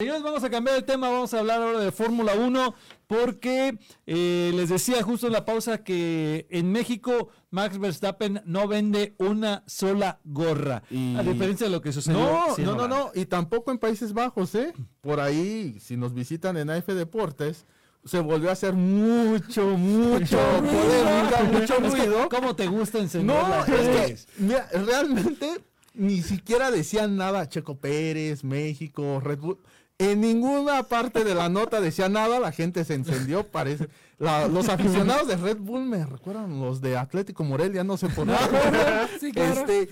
Señores, vamos a cambiar el tema, vamos a hablar ahora de Fórmula 1, porque eh, les decía justo en la pausa que en México Max Verstappen no vende una sola gorra, a diferencia de lo que sucedió. No, no, no, no, y tampoco en Países Bajos, ¿eh? Por ahí, si nos visitan en AF Deportes, se volvió a hacer mucho, mucho polémica, mucho ruido. ¿Cómo te gusta encender No, es que, mira, realmente ni siquiera decían nada Checo Pérez, México, Red Bull. En ninguna parte de la nota decía nada, la gente se encendió, parece. los aficionados de Red Bull me recuerdan los de Atlético Morelia, no sé por qué. este,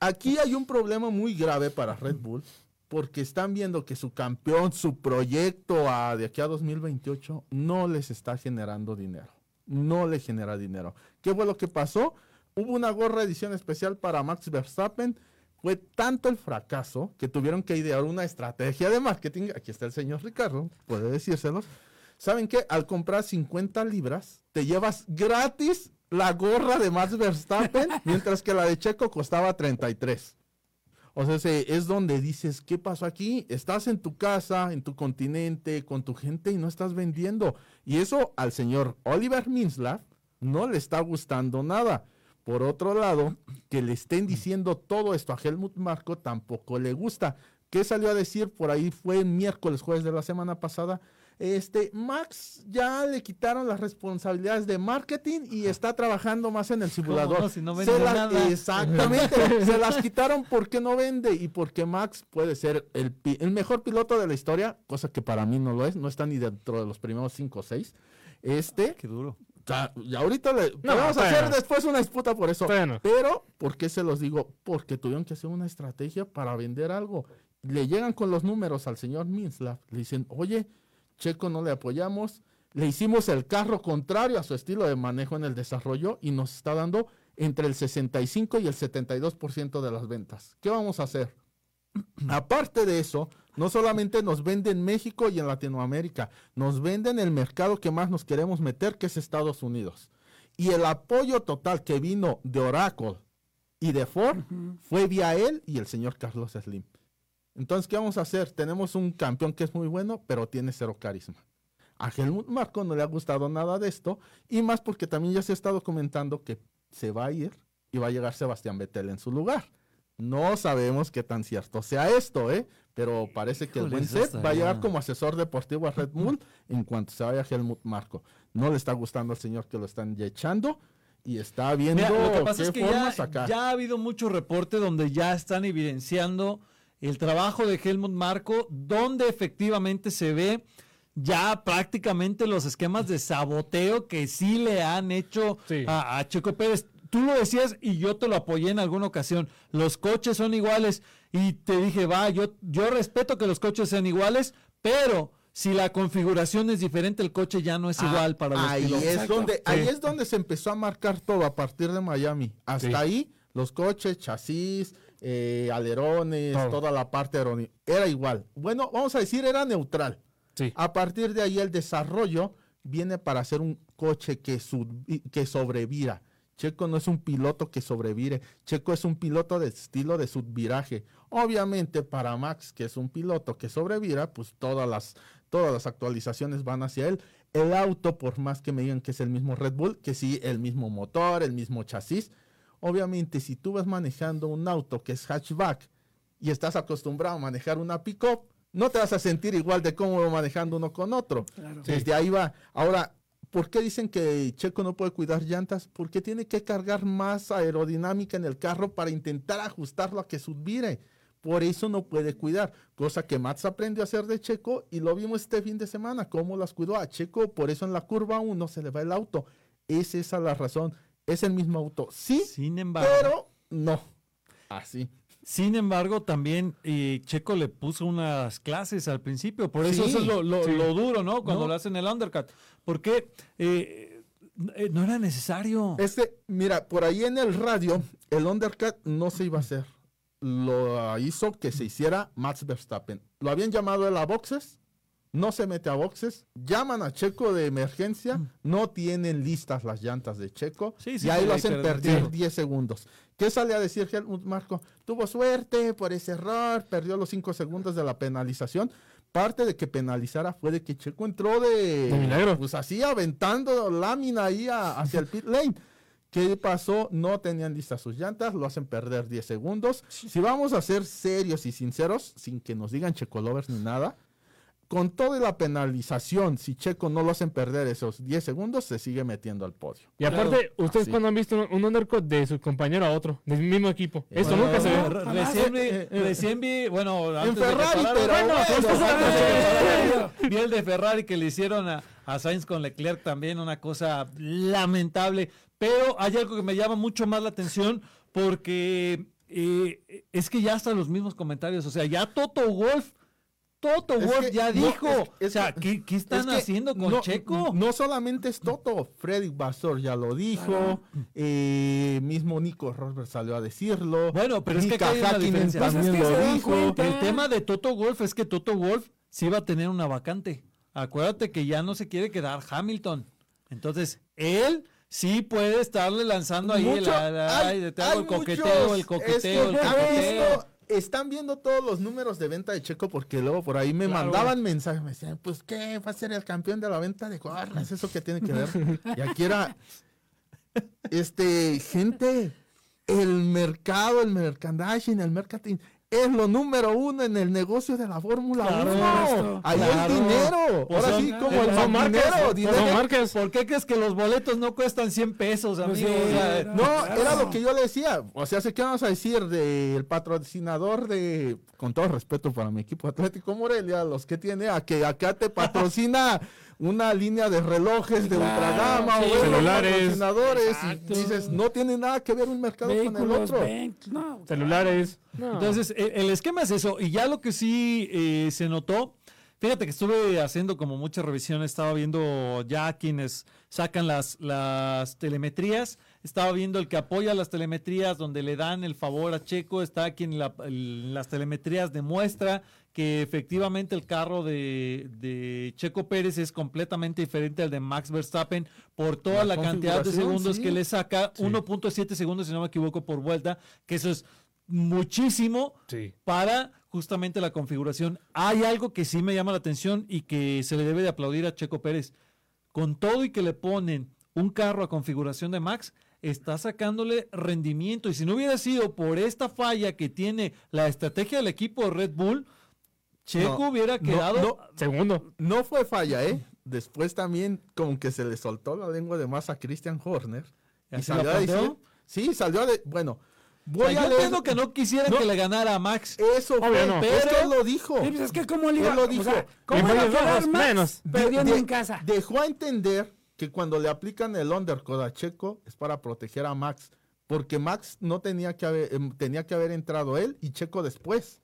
aquí hay un problema muy grave para Red Bull, porque están viendo que su campeón, su proyecto a, de aquí a 2028, no les está generando dinero. No le genera dinero. ¿Qué fue lo que pasó? Hubo una gorra edición especial para Max Verstappen fue tanto el fracaso que tuvieron que idear una estrategia de marketing. Aquí está el señor Ricardo, puede decírselos. ¿Saben qué? Al comprar 50 libras, te llevas gratis la gorra de Max Verstappen, mientras que la de Checo costaba 33. O sea, es donde dices, ¿qué pasó aquí? Estás en tu casa, en tu continente, con tu gente y no estás vendiendo. Y eso al señor Oliver Minslav no le está gustando nada. Por otro lado, que le estén diciendo todo esto a Helmut Marco tampoco le gusta. ¿Qué salió a decir? Por ahí fue miércoles, jueves de la semana pasada. Este, Max ya le quitaron las responsabilidades de marketing y está trabajando más en el simulador. si no vende nada. Exactamente, se las quitaron porque no vende y porque Max puede ser el, el, mejor piloto de la historia, cosa que para mí no lo es, no está ni dentro de los primeros cinco o seis. Este, qué duro y ahorita le vamos a hacer después una disputa por eso. Pero, ¿por qué se los digo? Porque tuvieron que hacer una estrategia para vender algo. Le llegan con los números al señor Minslav. Le dicen, oye, Checo no le apoyamos. Le hicimos el carro contrario a su estilo de manejo en el desarrollo y nos está dando entre el 65 y el 72% de las ventas. ¿Qué vamos a hacer? Aparte de eso, no solamente nos venden en México y en Latinoamérica, nos venden el mercado que más nos queremos meter, que es Estados Unidos. Y el apoyo total que vino de Oracle y de Ford fue vía él y el señor Carlos Slim. Entonces, ¿qué vamos a hacer? Tenemos un campeón que es muy bueno, pero tiene cero carisma. A Helmut Marco no le ha gustado nada de esto, y más porque también ya se ha estado comentando que se va a ir y va a llegar Sebastián Vettel en su lugar. No sabemos qué tan cierto sea esto, ¿eh? Pero parece que el buen set va a llegar como asesor deportivo a Red Bull en cuanto se vaya Helmut Marco. No le está gustando al señor que lo están echando y está viendo qué formas ya, Ya ha habido mucho reporte donde ya están evidenciando el trabajo de Helmut Marco, donde efectivamente se ve ya prácticamente los esquemas de saboteo que sí le han hecho a, a Checo Pérez tú lo decías y yo te lo apoyé en alguna ocasión. Los coches son iguales y te dije, va, yo, yo respeto que los coches sean iguales, pero si la configuración es diferente, el coche ya no es ah, igual para los ahí Es donde, Ahí es donde se empezó a marcar todo a partir de Miami. Hasta ahí, los coches, chasis, eh, alerones, toda la parte aerodinámica, era igual. Bueno, vamos a decir, era neutral. A partir de ahí, el desarrollo viene para hacer un coche que, que sobrevira Checo no es un piloto que sobrevire. Checo es un piloto de estilo de subviraje. Obviamente para Max, que es un piloto que sobrevira, pues todas las, todas las actualizaciones van hacia él. El auto, por más que me digan que es el mismo Red Bull, que sí, el mismo motor, el mismo chasis. Obviamente, si tú vas manejando un auto que es hatchback y estás acostumbrado a manejar una pickup, no te vas a sentir igual de cómodo manejando uno con otro. Desde ahí va. Ahora, ¿Por qué dicen que Checo no puede cuidar llantas? Porque tiene que cargar más aerodinámica en el carro para intentar ajustarlo a que subvire. Por eso no puede cuidar, cosa que Mats aprendió a hacer de Checo y lo vimos este fin de semana, cómo las cuidó a Checo, por eso en la curva 1 se le va el auto. Es esa la razón. Es el mismo auto, sí, Sin embargo, pero no. Así. Sin embargo, también eh, Checo le puso unas clases al principio, por eso, es lo, duro, ¿no? Cuando lo hacen el undercut. Porque eh, eh, no era necesario. Este, mira, por ahí en el radio, el undercut no se iba a hacer. Lo hizo que se hiciera Max Verstappen. Lo habían llamado a la boxes, no se mete a boxes, llaman a Checo de emergencia, no tienen listas las llantas de Checo Sí, sí, y ahí lo hacen perder perder tiempo. 10 segundos. ¿Qué sale a decir Marco? Tuvo suerte por ese error, perdió los 5 segundos de la penalización. Parte de que penalizara fue de que Checo entró de, De milagro. pues así aventando lámina ahí a- hacia el pit lane. ¿Qué pasó? No tenían listas sus llantas, lo hacen perder 10 segundos. Si vamos a ser serios y sinceros, sin que nos digan Checo lovers ni nada, con toda la penalización, si Checo no lo hacen perder esos 10 segundos, se sigue metiendo al podio. Y aparte, ¿ustedes Así. cuando han visto un, un undercut de su compañero a otro, del mismo equipo? Esto Bueno, nunca se ve. Re- Recién vi, Eh, eh, recién vi, bueno, antes que Ferrari, parara- pero bueno, bueno, que antes parara, vi el de Ferrari que le hicieron a, a Sainz con Leclerc también, una cosa lamentable. Pero hay algo que me llama mucho más la atención porque eh, es que ya hasta los mismos comentarios, o sea, ya Toto Wolf, Toto Es Wolf que ya no, dijo, es- es o sea, que- ¿qué, qué están Es que haciendo con no, Checo? No solamente es Toto, Freddy Basor ya lo dijo, eh, mismo Nico Rosberg salió a decirlo. Bueno, pero es que hay una diferencia. Pues es también que se lo dijo. El tema de Toto Wolf es que Toto Wolf sí va a tener una vacante. Acuérdate que ya no se quiere quedar Hamilton. Entonces, él sí puede estarle lanzando ahí el, Mucho- hay el coqueteo, el coqueteo, que el coqueteo. Están viendo todos los números de venta de Checo porque luego por ahí me Claro. mandaban mensajes, me decían, pues qué, va a ser el campeón de la venta de gorras, eso que tiene que ver. Y aquí era, este, gente, el mercado, el merchandising, el marketing es lo número uno en el negocio de la Fórmula Claro, 1. esto. Ahí Claro. dinero. Pues Ahora son- sí, como el son marcas, dinero, son dinero. ¿Por qué crees que los boletos no cuestan 100 pesos, Pues amigo? sí, no. Claro. era lo que yo le decía. O sea, ¿qué vamos a decir del patrocinador de, con todo respeto para mi equipo Atlético Morelia, los que tiene, a que acá te patrocina una línea de relojes de Claro, ultragama sí. o Celulares. y dices, no tiene nada que ver un mercado con el otro. ven- no, Celulares. No. Entonces, e- el esquema es eso. Y ya lo que sí eh, se notó, fíjate que estuve haciendo como muchas revisiones, estaba viendo ya quienes sacan las, las telemetrías, estaba viendo el que apoya las telemetrías, donde le dan el favor a Checo, está quien la- el- las telemetrías demuestra que efectivamente el carro de, de Checo Pérez es completamente diferente al de Max Verstappen por toda La la, cantidad de segundos sí. que le saca, 1.7 segundos si no me equivoco por vuelta, que eso es muchísimo Sí. para justamente la configuración. Hay algo que sí me llama la atención y que se le debe de aplaudir a Checo Pérez. Con todo y que le ponen un carro a configuración de Max, está sacándole rendimiento. Y si no hubiera sido por esta falla que tiene la estrategia del equipo de Red Bull, Checo No, hubiera quedado... no. Segundo. No fue falla, ¿eh? Después también como que se le soltó la lengua de más a Christian Horner. Y ¿Así lo salió a decir, sí, salió a de, bueno, O voy sea, a yo entiendo que no quisieran No. que le ganara a Max. Eso Obvio fue, no. pero Pero- lo dijo. Sí, pues es que cómo le iba, Él lo o dijo. sea, ¿cómo En iba a Max menos. perdiendo De- en casa? Dejó a entender que cuando le aplican el undercut a Checo es para proteger a Max, porque Max no tenía que haber, em, tenía que haber entrado él y Checo después.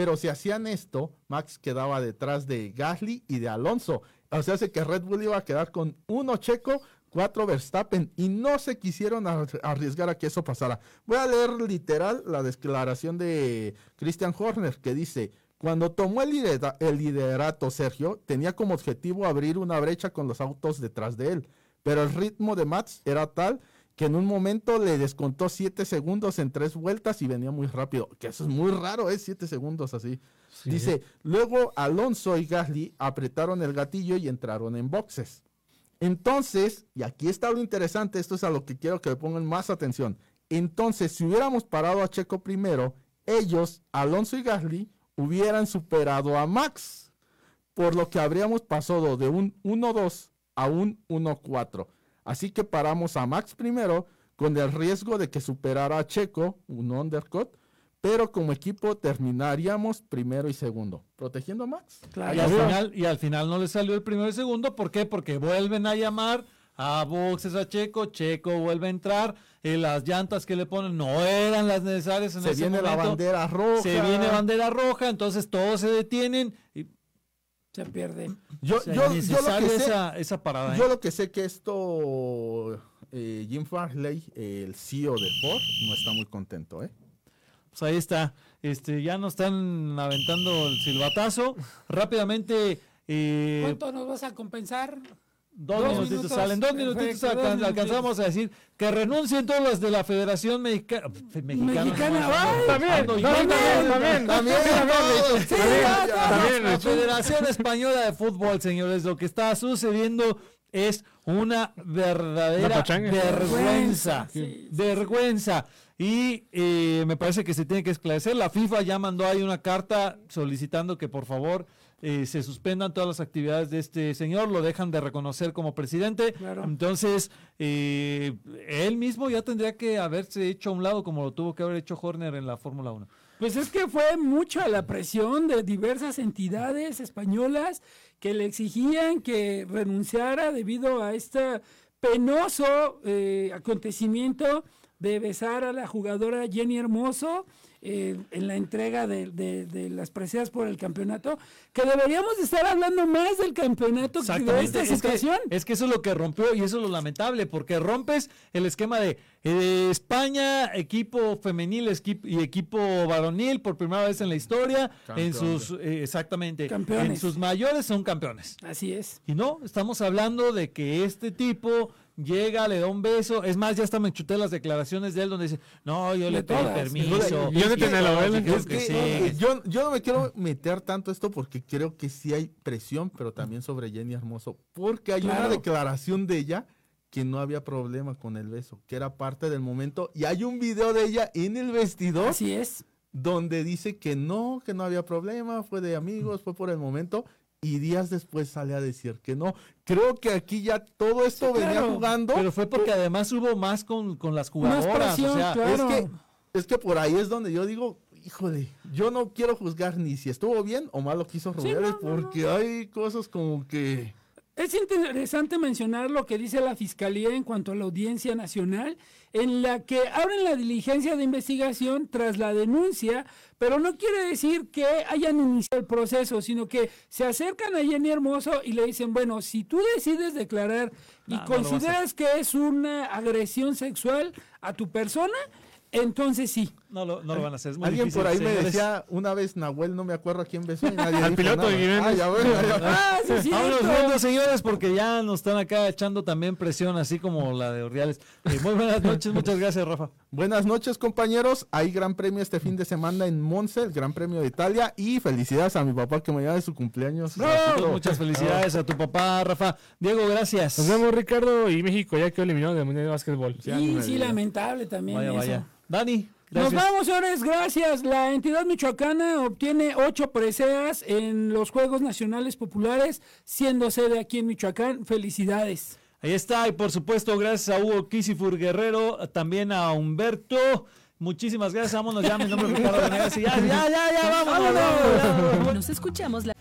Pero si hacían esto, Max quedaba detrás de Gasly y de Alonso. O sea, hace que Red Bull iba a quedar con uno Checo, cuatro Verstappen y no se quisieron ar- arriesgar a que eso pasara. Voy a leer literal la declaración de Christian Horner que dice, cuando tomó el, el liderato Sergio, tenía como objetivo abrir una brecha con los autos detrás de él, pero el ritmo de Max era tal que en un momento le descontó 7 segundos en tres vueltas y venía muy rápido, que eso es muy raro, es 7 segundos así. Dice, luego Alonso y Gasly apretaron el gatillo y entraron en boxes. Entonces, y aquí está lo interesante, esto es a lo que quiero que le pongan más atención. Entonces, si hubiéramos parado a Checo primero, ellos, Alonso y Gasly, hubieran superado a Max, por lo que habríamos pasado de un 1-2 a un 1-4. Así que paramos a Max primero con el riesgo de que superara a Checo, un undercut, pero como equipo terminaríamos primero y segundo, protegiendo a Max. Claro. Y al, final, y al final no le salió el primero y segundo. ¿Por qué? Porque vuelven a llamar a boxes a Checo. Checo vuelve a entrar. eh, las llantas que le ponen no eran las necesarias en Se ese viene la momento. bandera roja. Se viene bandera roja. Entonces todos se detienen. Y, Se pierde. Yo, o sea, yo- yo lo que sé, esa, esa parada. ¿eh? yo lo que sé que esto, eh, Jim Farley, el CEO de Ford, no está muy contento, ¿eh? Pues ahí está. Este, ya nos están aventando el silbatazo. Rápidamente, eh, ¿Cuánto nos vas a compensar? Dos, Dos minutitos minutos. salen, dos minutitos Perfecto, dos alcanzamos a decir que renuncien todos los de la Federación Mexica- Mexicana. Mexicana, no. También, no, también, también, También. Sí, También, La. Federación Española de Fútbol, señores, lo que está sucediendo es una verdadera vergüenza. Sí, vergüenza. Y eh, me parece que se tiene que esclarecer. La FIFA ya mandó ahí una carta solicitando que por favor eh, se suspendan todas las actividades de este señor, lo dejan de reconocer como presidente. Claro. Entonces, eh, él mismo ya tendría que haberse hecho a un lado como lo tuvo que haber hecho Horner en la Fórmula 1. Pues es que fue mucha la presión de diversas entidades españolas que le exigían que renunciara debido a este penoso eh, acontecimiento de besar a la jugadora Jenny Hermoso eh, en la entrega de, de- de las preseas por el campeonato, que deberíamos de estar hablando más del campeonato que de esta Es que, situación. es que eso es lo que rompió y eso es lo lamentable, porque rompes el esquema de eh, España, equipo femenil esqui- y equipo varonil por primera vez en la historia, en sus, eh, exactamente, Campeones. en sus mayores son campeones. Así es. Y no, estamos hablando de que este tipo llega, le da un beso. Es más, ya hasta me chuté las declaraciones de él donde dice, no, yo le pedí permiso. Yo yo, yo no me quiero meter tanto esto porque creo que sí hay presión, pero también sobre Jenny Hermoso. Porque hay una declaración de ella que no había problema con el beso, que era parte del momento. Y hay un video de ella en el vestidor Así es. donde dice que no, que no había problema, fue de amigos, fue por el momento. Y días después sale a decir que no. Creo que aquí ya todo esto Sí, venía claro. jugando. Pero fue porque además hubo más con, con las Más jugadoras. presión, o sea, claro. Es que, es que por ahí es donde yo digo, híjole, yo no quiero juzgar ni si estuvo bien o mal lo no, no, no. porque hay cosas como que... Es interesante mencionar lo que dice la Fiscalía en cuanto a la audiencia nacional, en la que abren la diligencia de investigación tras la denuncia, pero no quiere decir que hayan iniciado el proceso, sino que se acercan a Jenny Hermoso y le dicen, bueno, si tú decides declarar y No, no consideras que es una agresión sexual a tu persona, entonces sí. no, lo, no lo van a hacer. es muy Alguien difícil, por ahí me decía una vez, Nahuel, no me acuerdo a quién besó y nadie Al piloto nada. de Jiménez. Ah, ya bueno, ya- Ah, sí, es Vámonos cierto. viendo, señores, porque ya nos están acá echando también presión, así como la de Ordiales. Eh, muy buenas noches, muchas gracias, Rafa. Buenas noches, compañeros. Hay gran premio este fin de semana en Monza, el Gran Premio de Italia. Y felicidades a mi papá que me llama de su cumpleaños. Muchas felicidades a tu papá, Rafa. Diego, gracias. Nos vemos, Ricardo. Y México ya quedó eliminado del Mundial de Básquetbol. Sí, sí, lamentable también Vaya, eso. vaya. Dani, Nos gracias. vamos, señores, gracias. La entidad michoacana obtiene ocho preseas en los Juegos Nacionales Populares, siendo sede aquí en Michoacán. Felicidades. Ahí está, y por supuesto, gracias a Hugo Kisifur Guerrero, también a Humberto. Muchísimas gracias, vámonos ya, mi nombre es Ricardo Venegas y ya, ya, ya, ya, vámonos, vámonos, vámonos. Nos escuchamos la